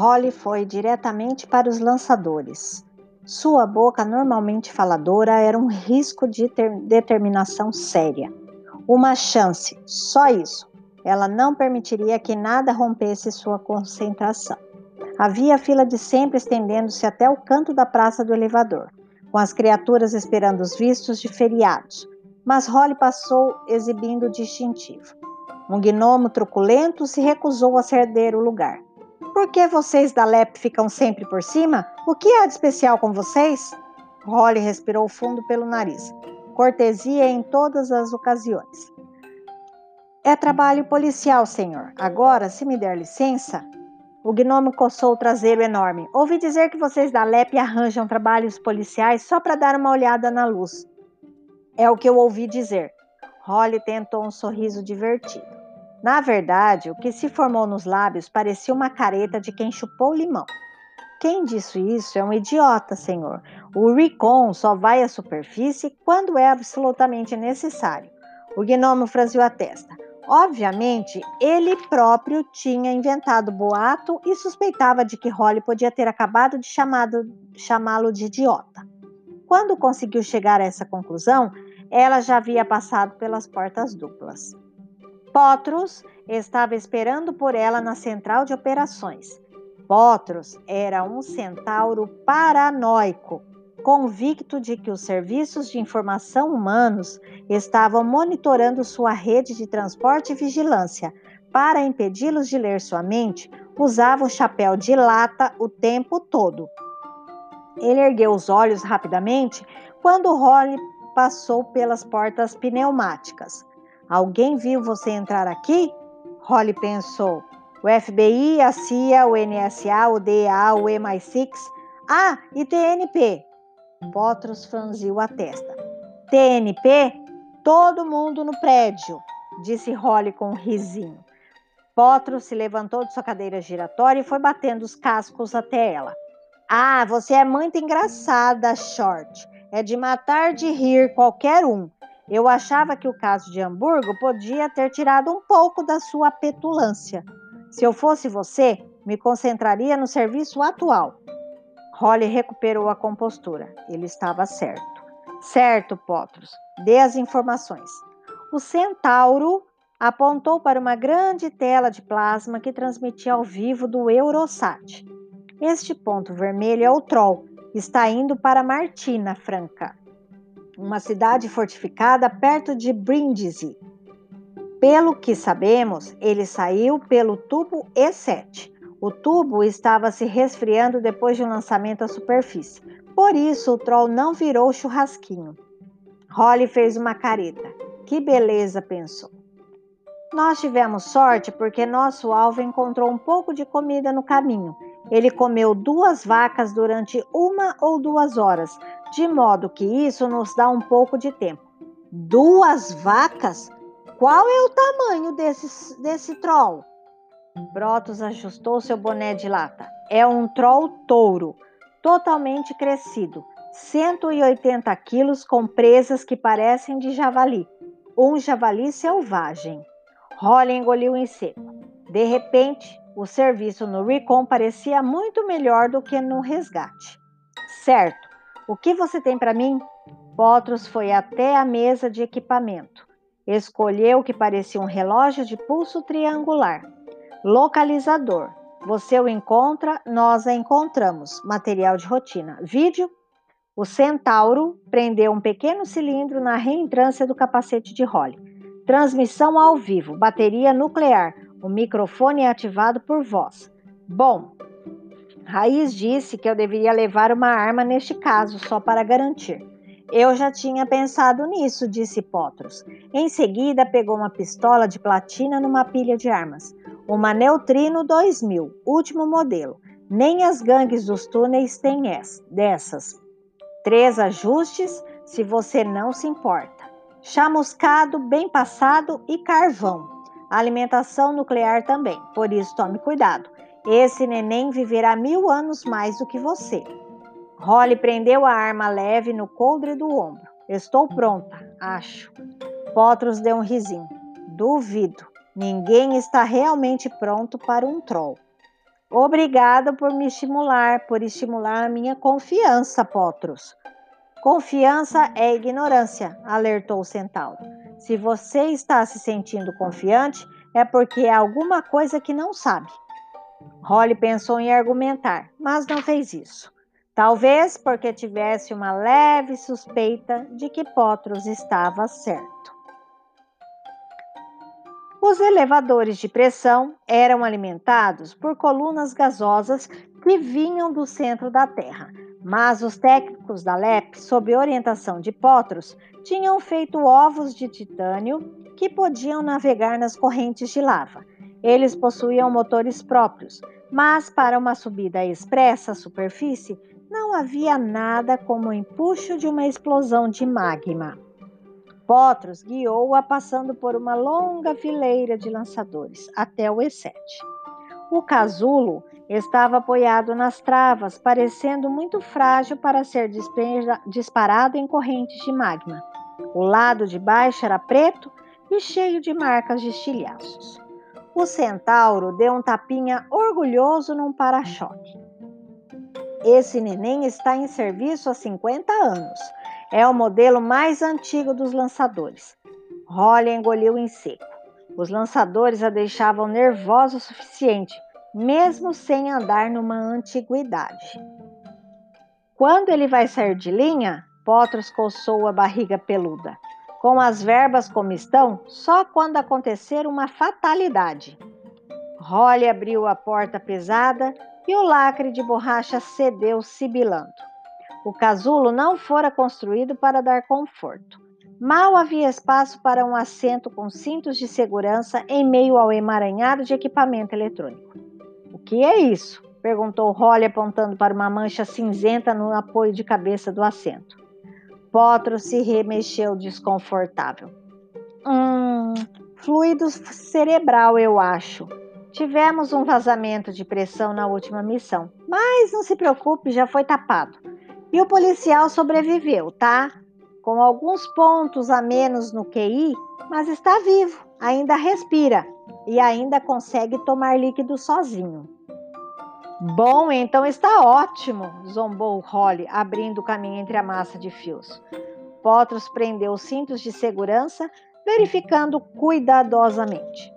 Holly foi diretamente para os lançadores. Sua boca, normalmente faladora, era um risco de determinação séria. Uma chance, só isso. Ela não permitiria que nada rompesse sua concentração. Havia fila de sempre estendendo-se até o canto da praça do elevador, com as criaturas esperando os vistos de feriados. Mas Holly passou exibindo o distintivo. Um gnomo truculento se recusou a ceder o lugar. Por que vocês da LEP ficam sempre por cima? O que há de especial com vocês? Holly respirou fundo pelo nariz. Cortesia em todas as ocasiões. É trabalho policial, senhor. Agora, se me der licença. O gnomo coçou o traseiro enorme. Ouvi dizer que vocês da LEP arranjam trabalhos policiais só para dar uma olhada na luz. É o que eu ouvi dizer. Holly tentou um sorriso divertido. Na verdade, o que se formou nos lábios parecia uma careta de quem chupou limão. Quem disse isso é um idiota, senhor. O Recon só vai à superfície quando é absolutamente necessário. O gnomo franziu a testa. Obviamente, ele próprio tinha inventado o boato e suspeitava de que Holly podia ter acabado de chamá-lo de idiota. Quando conseguiu chegar a essa conclusão, ela já havia passado pelas portas duplas. Potros estava esperando por ela na central de operações. Potros era um centauro paranoico, convicto de que os serviços de informação humanos estavam monitorando sua rede de transporte e vigilância. Para impedi-los de ler sua mente, usava um chapéu de lata o tempo todo. Ele ergueu os olhos rapidamente quando Holly passou pelas portas pneumáticas. Alguém viu você entrar aqui? Holly pensou. O FBI, a CIA, o NSA, o DEA, o MI6. Ah, e TNP. Potros franziu a testa. TNP? Todo mundo no prédio, disse Holly com um risinho. Potros se levantou de sua cadeira giratória e foi batendo os cascos até ela. Ah, você é muito engraçada, Short. É de matar de rir qualquer um. Eu achava que o caso de Hamburgo podia ter tirado um pouco da sua petulância. Se eu fosse você, me concentraria no serviço atual. Holly recuperou a compostura. Ele estava certo. Certo, Potros. Dê as informações. O centauro apontou para uma grande tela de plasma que transmitia ao vivo do Eurosat. Este ponto vermelho é o Troll. Está indo para Martina Franca uma cidade fortificada perto de Brindisi. Pelo que sabemos, ele saiu pelo tubo E7. O tubo estava se resfriando depois de um lançamento à superfície. Por isso, o troll não virou churrasquinho. Holly fez uma careta. Que beleza, pensou. Nós tivemos sorte porque nosso alvo encontrou um pouco de comida no caminho. Ele comeu duas vacas durante uma ou duas horas, de modo que isso nos dá um pouco de tempo. Duas vacas? Qual é o tamanho desse, desse troll? Brotos ajustou seu boné de lata. É um troll touro, totalmente crescido, 180 quilos com presas que parecem de javali. Um javali selvagem. Holly engoliu em seco. De repente, o serviço no Recon parecia muito melhor do que no resgate. Certo, o que você tem para mim? Potros foi até a mesa de equipamento. Escolheu o que parecia um relógio de pulso triangular. Localizador. Você o encontra, nós a encontramos. Material de rotina. Vídeo. O Centauro prendeu um pequeno cilindro na reentrância do capacete de Holly. Transmissão ao vivo. Bateria nuclear. O microfone é ativado por voz. Bom, Raiz disse que eu deveria levar uma arma neste caso, só para garantir. Eu já tinha pensado nisso, disse Potros. Em seguida, pegou uma pistola de platina numa pilha de armas. Uma Neutrino 2000, último modelo. Nem as gangues dos túneis têm dessas. Três ajustes, se você não se importa. Chamuscado, bem passado e carvão. Alimentação nuclear também, por isso tome cuidado. Esse neném viverá mil anos mais do que você. Holly prendeu a arma leve no coldre do ombro. Estou pronta, acho. Potros deu um risinho. Duvido. Ninguém está realmente pronto para um troll. Obrigado por me estimular, por estimular a minha confiança, Potros. Confiança é ignorância, alertou o centauro. Se você está se sentindo confiante, é porque é alguma coisa que não sabe. Holly pensou em argumentar, mas não fez isso. Talvez porque tivesse uma leve suspeita de que Potros estava certo. Os elevadores de pressão eram alimentados por colunas gasosas que vinham do centro da Terra, mas os técnicos da LEP, sob orientação de Potros, tinham feito ovos de titânio que podiam navegar nas correntes de lava. Eles possuíam motores próprios, mas para uma subida expressa à superfície não havia nada como o empuxo de uma explosão de magma. Potros guiou-a passando por uma longa fileira de lançadores até o E7. O casulo estava apoiado nas travas, parecendo muito frágil para ser disparado em correntes de magma. O lado de baixo era preto e cheio de marcas de estilhaços. O centauro deu um tapinha orgulhoso num para-choque. Esse neném está em serviço há 50 anos. É o modelo mais antigo dos lançadores. Holly engoliu em seco. Os lançadores a deixavam nervosa o suficiente, mesmo sem andar numa antiguidade. Quando ele vai sair de linha, Potros coçou a barriga peluda. Com as verbas como estão, só quando acontecer uma fatalidade. Holly abriu a porta pesada e o lacre de borracha cedeu sibilando. O casulo não fora construído para dar conforto. Mal havia espaço para um assento com cintos de segurança em meio ao emaranhado de equipamento eletrônico. O que é isso? perguntou Holly apontando para uma mancha cinzenta no apoio de cabeça do assento. Potro se remexeu desconfortável. Hum, fluido cerebral, eu acho. Tivemos um vazamento de pressão na última missão, mas não se preocupe, já foi tapado. E o policial sobreviveu, tá? Com alguns pontos a menos no QI, mas está vivo, ainda respira e ainda consegue tomar líquido sozinho. Bom, então está ótimo, zombou Holly, abrindo o caminho entre a massa de fios. Potros prendeu os cintos de segurança, verificando cuidadosamente.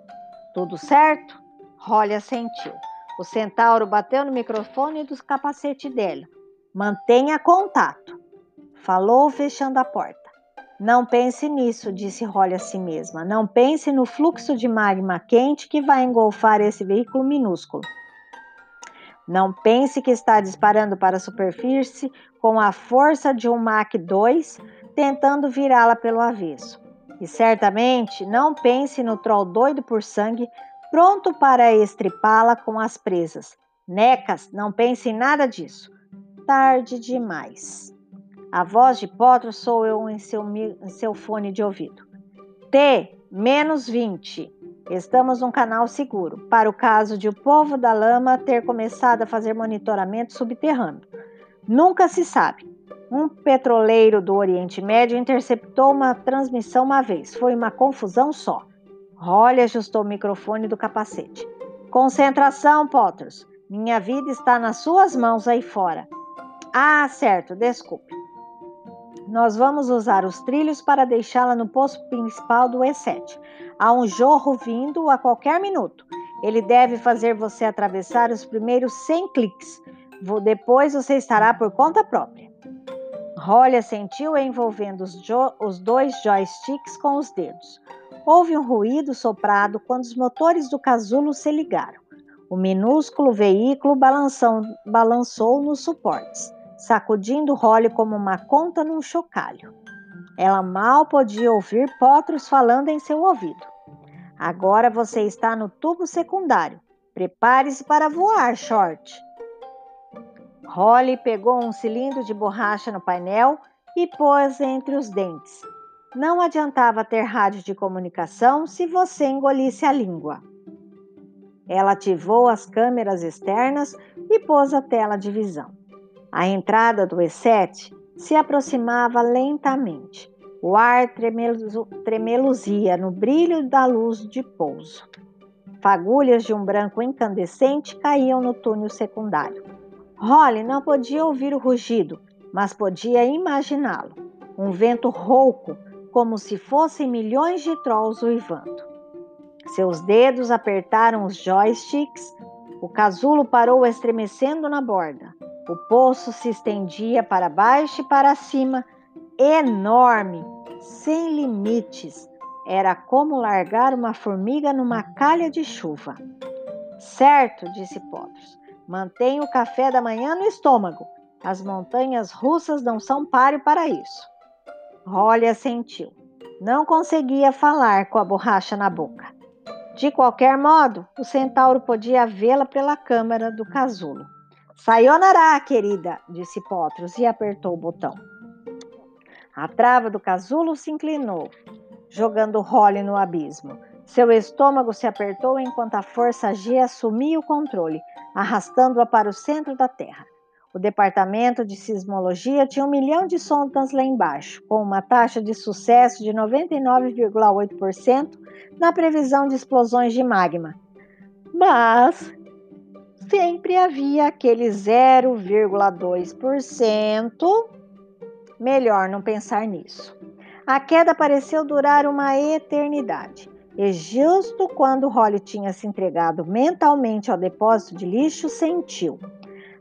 Tudo certo? Holly assentiu. O centauro bateu no microfone do capacete dele. Mantenha contato. Falou fechando a porta. Não pense nisso, disse Holly a si mesma. Não pense no fluxo de magma quente que vai engolfar esse veículo minúsculo. Não pense que está disparando para a superfície com a força de um Mach 2, tentando virá-la pelo avesso. E certamente não pense no troll doido por sangue, pronto para estripá-la com as presas. Necas, não pense em nada disso tarde demais. A voz de Potro soou em seu, em seu fone de ouvido. T, menos 20. Estamos num canal seguro, para o caso de o povo da lama ter começado a fazer monitoramento subterrâneo. Nunca se sabe. Um petroleiro do Oriente Médio interceptou uma transmissão uma vez. Foi uma confusão só. Holly ajustou o microfone do capacete. Concentração, Potters. Minha vida está nas suas mãos aí fora. Ah, certo, desculpe. Nós vamos usar os trilhos para deixá-la no posto principal do E7. Há um jorro vindo a qualquer minuto. Ele deve fazer você atravessar os primeiros 100 cliques. Depois você estará por conta própria. Holly sentiu envolvendo os, os dois joysticks com os dedos. Houve um ruído soprado quando os motores do casulo se ligaram. O minúsculo veículo balançou, balançou nos suportes sacudindo Holly como uma conta num chocalho. Ela mal podia ouvir Potros falando em seu ouvido. Agora você está no tubo secundário. Prepare-se para voar, Short. Holly pegou um cilindro de borracha no painel e pôs entre os dentes. Não adiantava ter rádio de comunicação se você engolisse a língua. Ela ativou as câmeras externas e pôs a tela de visão. A entrada do E7 se aproximava lentamente. O ar tremeluzia no brilho da luz de pouso. Fagulhas de um branco incandescente caíam no túnel secundário. Holly não podia ouvir o rugido, mas podia imaginá-lo. Um vento rouco, como se fossem milhões de trolls uivando. Seus dedos apertaram os joysticks. O casulo parou estremecendo na borda. O poço se estendia para baixo e para cima, enorme, sem limites, era como largar uma formiga numa calha de chuva. Certo, disse Potros. Mantenha o café da manhã no estômago. As montanhas russas não são páreo para isso. Holly assentiu. Não conseguia falar com a borracha na boca. De qualquer modo, o centauro podia vê-la pela câmara do casulo. Sayonara, querida, disse Potros e apertou o botão. A trava do casulo se inclinou jogando Holly no abismo. Seu estômago se apertou enquanto a força G assumia o controle, arrastando-a para o centro da Terra. O departamento de sismologia tinha um milhão de sondas lá embaixo, com uma taxa de sucesso de 99,8% na previsão de explosões de magma. Mas sempre havia aquele 0,2%. Melhor não pensar nisso. A queda pareceu durar uma eternidade. E justo quando Holly tinha se entregado mentalmente ao depósito de lixo, sentiu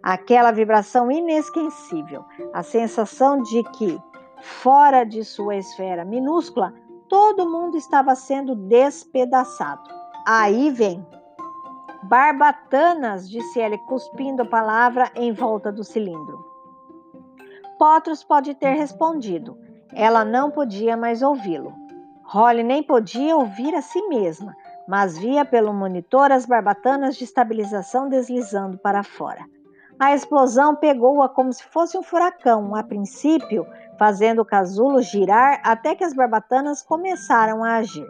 aquela vibração inesquecível, a sensação de que, fora de sua esfera minúscula, todo mundo estava sendo despedaçado. Aí vem. Barbatanas, disse ele, cuspindo a palavra em volta do cilindro. Potros pode ter respondido. Ela não podia mais ouvi-lo. Holly nem podia ouvir a si mesma, mas via pelo monitor as barbatanas de estabilização deslizando para fora. A explosão pegou-a como se fosse um furacão, a princípio, fazendo o casulo girar até que as barbatanas começaram a agir.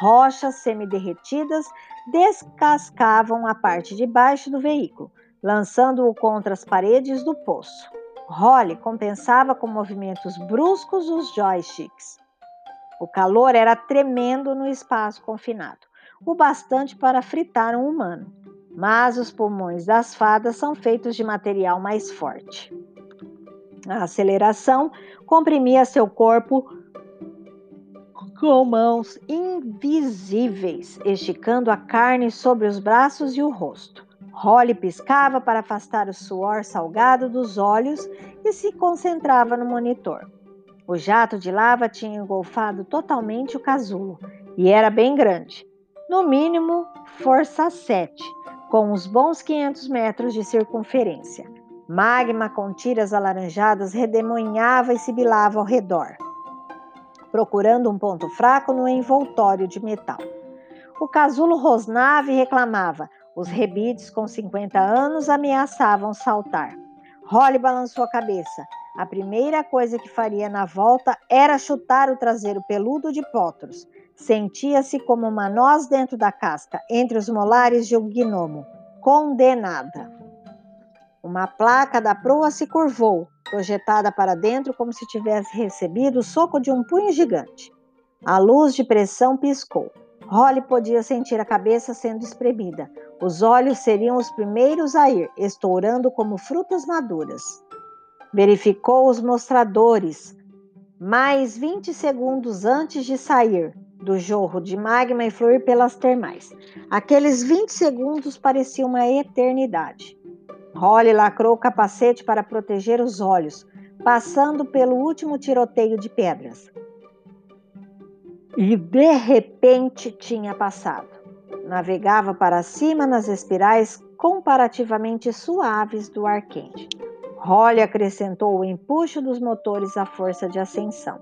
Rochas semiderretidas descascavam a parte de baixo do veículo, lançando-o contra as paredes do poço. Holly compensava com movimentos bruscos os joysticks. O calor era tremendo no espaço confinado, o bastante para fritar um humano, mas os pulmões das fadas são feitos de material mais forte. A aceleração comprimia seu corpo com mãos invisíveis, esticando a carne sobre os braços e o rosto. Holly piscava para afastar o suor salgado dos olhos e se concentrava no monitor. O jato de lava tinha engolfado totalmente o casulo e era bem grande, no mínimo força 7, com uns bons 500 metros de circunferência. Magma com tiras alaranjadas redemoinhava e sibilava ao redor, procurando um ponto fraco no envoltório de metal. O casulo rosnava e reclamava: os rebites com 50 anos ameaçavam saltar. Holly balançou a cabeça. A primeira coisa que faria na volta era chutar o traseiro peludo de Potros. Sentia-se como uma noz dentro da casca, entre os molares de um gnomo. Condenada. Uma placa da proa se curvou, projetada para dentro como se tivesse recebido o soco de um punho gigante. A luz de pressão piscou. Holly podia sentir a cabeça sendo espremida. Os olhos seriam os primeiros a ir, estourando como frutas maduras. Verificou os mostradores. Mais 20 segundos antes de sair do jorro de magma e fluir pelas termais. Aqueles 20 segundos pareciam uma eternidade. Holly lacrou o capacete para proteger os olhos, passando pelo último tiroteio de pedras e de repente tinha passado. Navegava para cima nas espirais comparativamente suaves do ar quente. Holly acrescentou o empuxo dos motores à força de ascensão.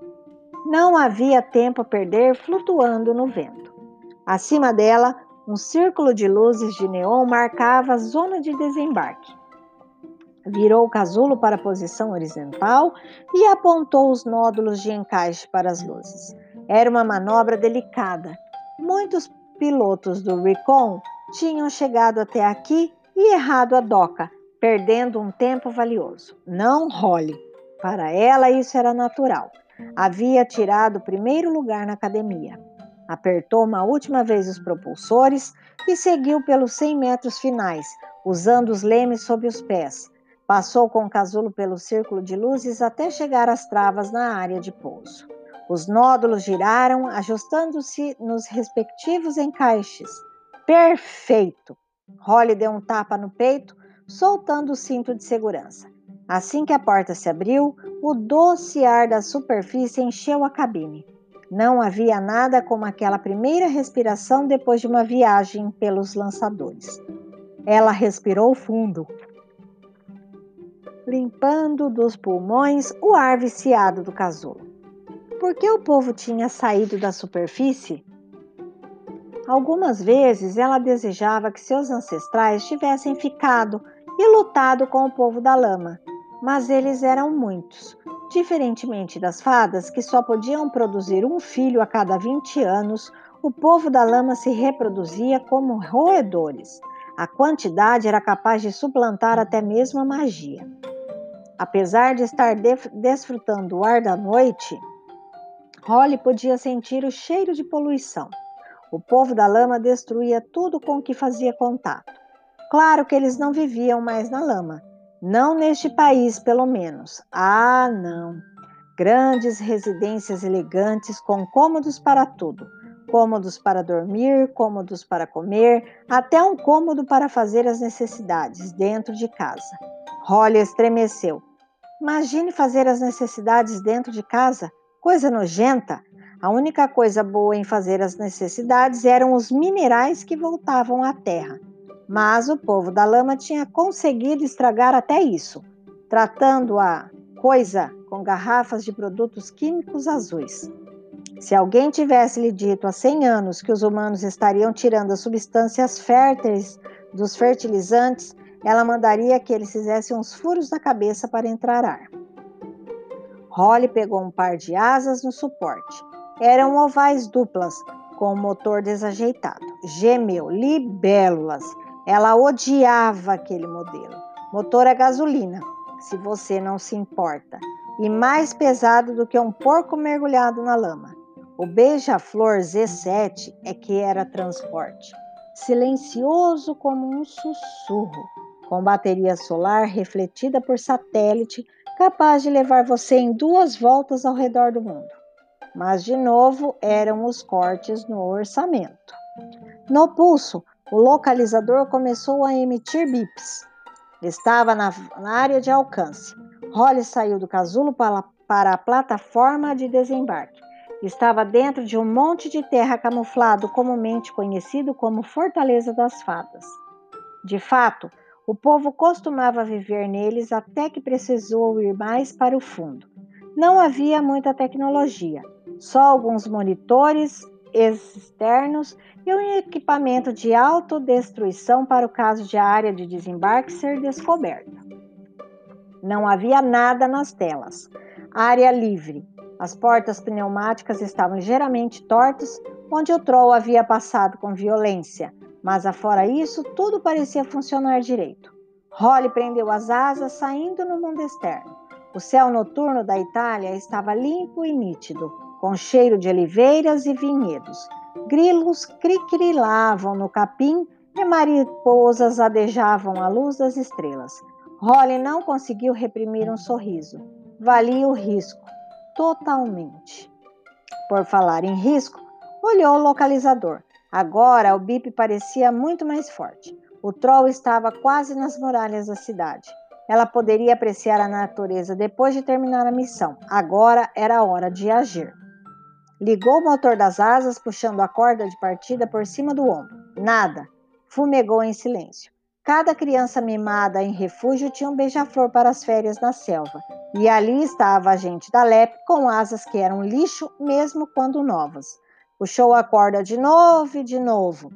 Não havia tempo a perder flutuando no vento. Acima dela, um círculo de luzes de neon marcava a zona de desembarque. Virou o casulo para a posição horizontal e apontou os nódulos de encaixe para as luzes. Era uma manobra delicada. Muitos pilotos do Recon tinham chegado até aqui e errado a doca, perdendo um tempo valioso. Não Holly. Para ela isso era natural. Havia tirado o primeiro lugar na academia. Apertou uma última vez os propulsores e seguiu pelos 100 metros finais, usando os lemes sob os pés. Passou com o casulo pelo círculo de luzes até chegar às travas na área de pouso. Os nódulos giraram, ajustando-se nos respectivos encaixes. Perfeito! Holly deu um tapa no peito, soltando o cinto de segurança. Assim que a porta se abriu, o doce ar da superfície encheu a cabine. Não havia nada como aquela primeira respiração depois de uma viagem pelos lançadores. Ela respirou fundo, limpando dos pulmões o ar viciado do casulo. Por que o povo tinha saído da superfície? Algumas vezes ela desejava que seus ancestrais tivessem ficado e lutado com o povo da lama, mas eles eram muitos. Diferentemente das fadas, que só podiam produzir um filho a cada 20 anos, o povo da lama se reproduzia como roedores. A quantidade era capaz de suplantar até mesmo a magia. Apesar de estar desfrutando o ar da noite, Holly podia sentir o cheiro de poluição. O povo da lama destruía tudo com que fazia contato. Claro que eles não viviam mais na lama, não neste país, pelo menos. Ah, não! Grandes residências elegantes com cômodos para tudo: cômodos para dormir, cômodos para comer, até um cômodo para fazer as necessidades dentro de casa. Holly estremeceu. Imagine fazer as necessidades dentro de casa, coisa nojenta. A única coisa boa em fazer as necessidades eram os minerais que voltavam à terra. Mas o povo da lama tinha conseguido estragar até isso, tratando a coisa com garrafas de produtos químicos azuis. Se alguém tivesse lhe dito há 100 anos que os humanos estariam tirando as substâncias férteis dos fertilizantes, ela mandaria que eles fizessem uns furos na cabeça para entrar ar. Holly pegou um par de asas no suporte. Eram ovais duplas, com o motor desajeitado. Gemeu, libélulas. Ela odiava aquele modelo. Motor a gasolina, se você não se importa, e mais pesado do que um porco mergulhado na lama. O beija-flor Z7 é que era transporte, silencioso como um sussurro, com bateria solar refletida por satélite, capaz de levar você em duas voltas ao redor do mundo. Mas de novo eram os cortes no orçamento. No pulso, o localizador começou a emitir bips. Estava na, na área de alcance. Holly saiu do casulo para, para a plataforma de desembarque. Estava dentro de um monte de terra camuflado, comumente conhecido como Fortaleza das Fadas. De fato, o povo costumava viver neles até que precisou ir mais para o fundo. Não havia muita tecnologia, só alguns monitores externos e um equipamento de autodestruição para o caso de a área de desembarque ser descoberta. Não havia nada nas telas. Área livre. As portas pneumáticas estavam ligeiramente tortas, onde o troll havia passado com violência, mas afora isso, tudo parecia funcionar direito. Holly prendeu as asas, saindo no mundo externo. O céu noturno da Itália estava limpo e nítido, com cheiro de oliveiras e vinhedos. Grilos cricrilavam no capim e mariposas adejavam à luz das estrelas. Holly não conseguiu reprimir um sorriso. Valia o risco, totalmente. Por falar em risco, olhou o localizador. Agora o bip parecia muito mais forte. O troll estava quase nas muralhas da cidade. Ela poderia apreciar a natureza depois de terminar a missão. Agora era hora de agir. Ligou o motor das asas, puxando a corda de partida por cima do ombro. Nada. Fumegou em silêncio. Cada criança mimada em refúgio tinha um beija-flor para as férias na selva. E ali estava a gente da LEP com asas que eram lixo mesmo quando novas. Puxou a corda de novo e de novo.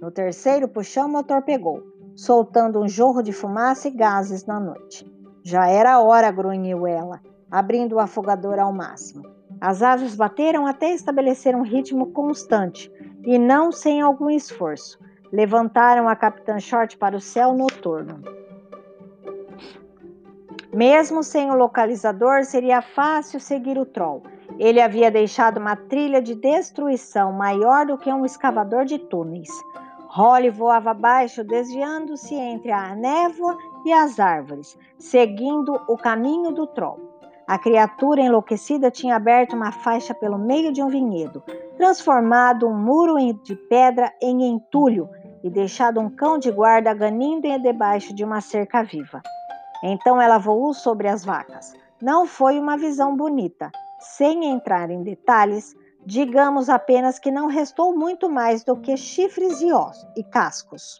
No terceiro puxão, o motor pegou, soltando um jorro de fumaça e gases na noite. Já era hora, grunhiu ela, abrindo o afogador ao máximo. As asas bateram até estabelecer um ritmo constante e não sem algum esforço. Levantaram a Capitã Short para o céu noturno. Mesmo sem o localizador, seria fácil seguir o troll. Ele havia deixado uma trilha de destruição maior do que um escavador de túneis. Holly voava abaixo, desviando-se entre a névoa e as árvores, seguindo o caminho do troll. A criatura enlouquecida tinha aberto uma faixa pelo meio de um vinhedo, transformado um muro de pedra em entulho e deixado um cão de guarda ganindo debaixo de uma cerca viva. Então ela voou sobre as vacas. Não foi uma visão bonita. Sem entrar em detalhes, digamos apenas que não restou muito mais do que chifres e ossos e cascos.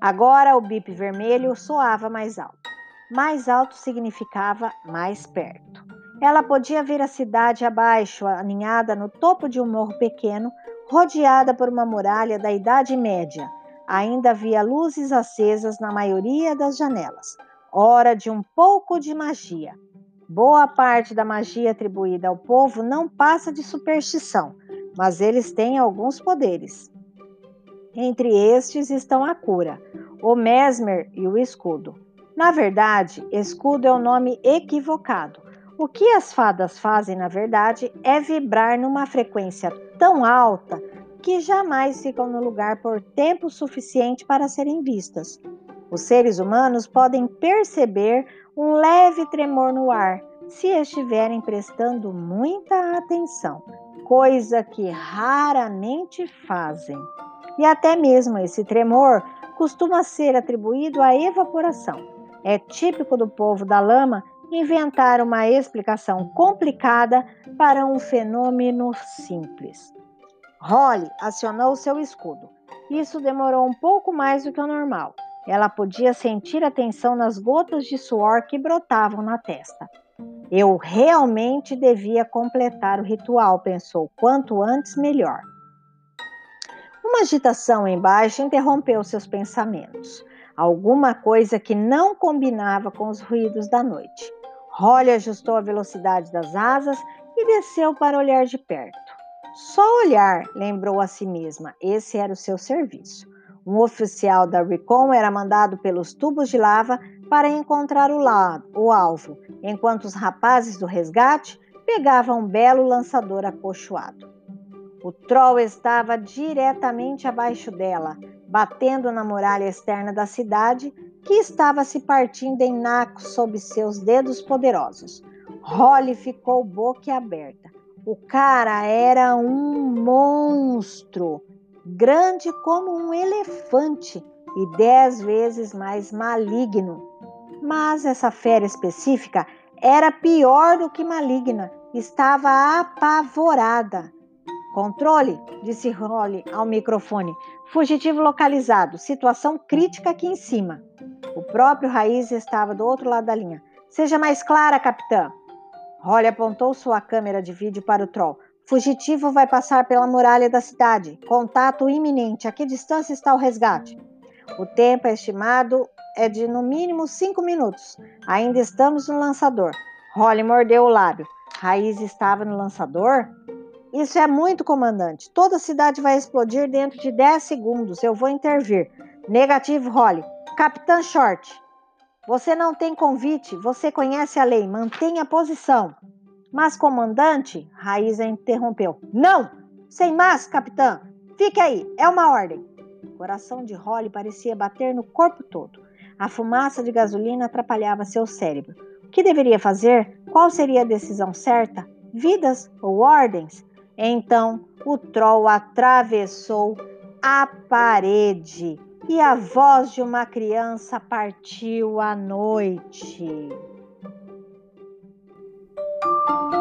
Agora o bip vermelho soava mais alto. Mais alto significava mais perto. Ela podia ver a cidade abaixo, aninhada no topo de um morro pequeno, rodeada por uma muralha da Idade Média. Ainda havia luzes acesas na maioria das janelas. Hora de um pouco de magia. Boa parte da magia atribuída ao povo não passa de superstição, mas eles têm alguns poderes. Entre estes estão a cura, o mesmer e o escudo. Na verdade, escudo é o nome equivocado. O que as fadas fazem, na verdade, é vibrar numa frequência tão alta que jamais ficam no lugar por tempo suficiente para serem vistas. Os seres humanos podem perceber um leve tremor no ar se estiverem prestando muita atenção, coisa que raramente fazem. E até mesmo esse tremor costuma ser atribuído à evaporação. É típico do povo da lama inventar uma explicação complicada para um fenômeno simples. Holly acionou seu escudo. Isso demorou um pouco mais do que o normal. Ela podia sentir a tensão nas gotas de suor que brotavam na testa. Eu realmente devia completar o ritual, pensou. Quanto antes, melhor. Uma agitação embaixo interrompeu seus pensamentos. Alguma coisa que não combinava com os ruídos da noite. Holly ajustou a velocidade das asas e desceu para olhar de perto. Só olhar, lembrou a si mesma, esse era o seu serviço. Um oficial da Recon era mandado pelos tubos de lava para encontrar o, o alvo, enquanto os rapazes do resgate pegavam um belo lançador acolchoado. O troll estava diretamente abaixo dela, batendo na muralha externa da cidade que estava se partindo em nacos sob seus dedos poderosos. Holly ficou boquiaberta. O cara era um monstro, grande como um elefante e dez vezes mais maligno. Mas essa fera específica era pior do que maligna, estava apavorada. Controle, disse Holly ao microfone. Fugitivo localizado, situação crítica aqui em cima. O próprio Raiz estava do outro lado da linha. Seja mais clara, capitã. Holly apontou sua câmera de vídeo para o troll. Fugitivo vai passar pela muralha da cidade. Contato iminente. A que distância está o resgate? O tempo estimado é de no mínimo cinco minutos. Ainda estamos no lançador. Holly mordeu o lábio. Raiz estava no lançador? Isso é muito, comandante. Toda a cidade vai explodir dentro de 10 segundos. Eu vou intervir. Negativo, Holly. Capitã Short. Você não tem convite. Você conhece a lei. Mantenha a posição. Mas, comandante, Raíza interrompeu. Não! Sem mais, capitã. Fique aí. É uma ordem. O coração de Holly parecia bater no corpo todo. A fumaça de gasolina atrapalhava seu cérebro. O que deveria fazer? Qual seria a decisão certa? Vidas ou ordens? Então o troll atravessou a parede e a voz de uma criança partiu à noite. thank you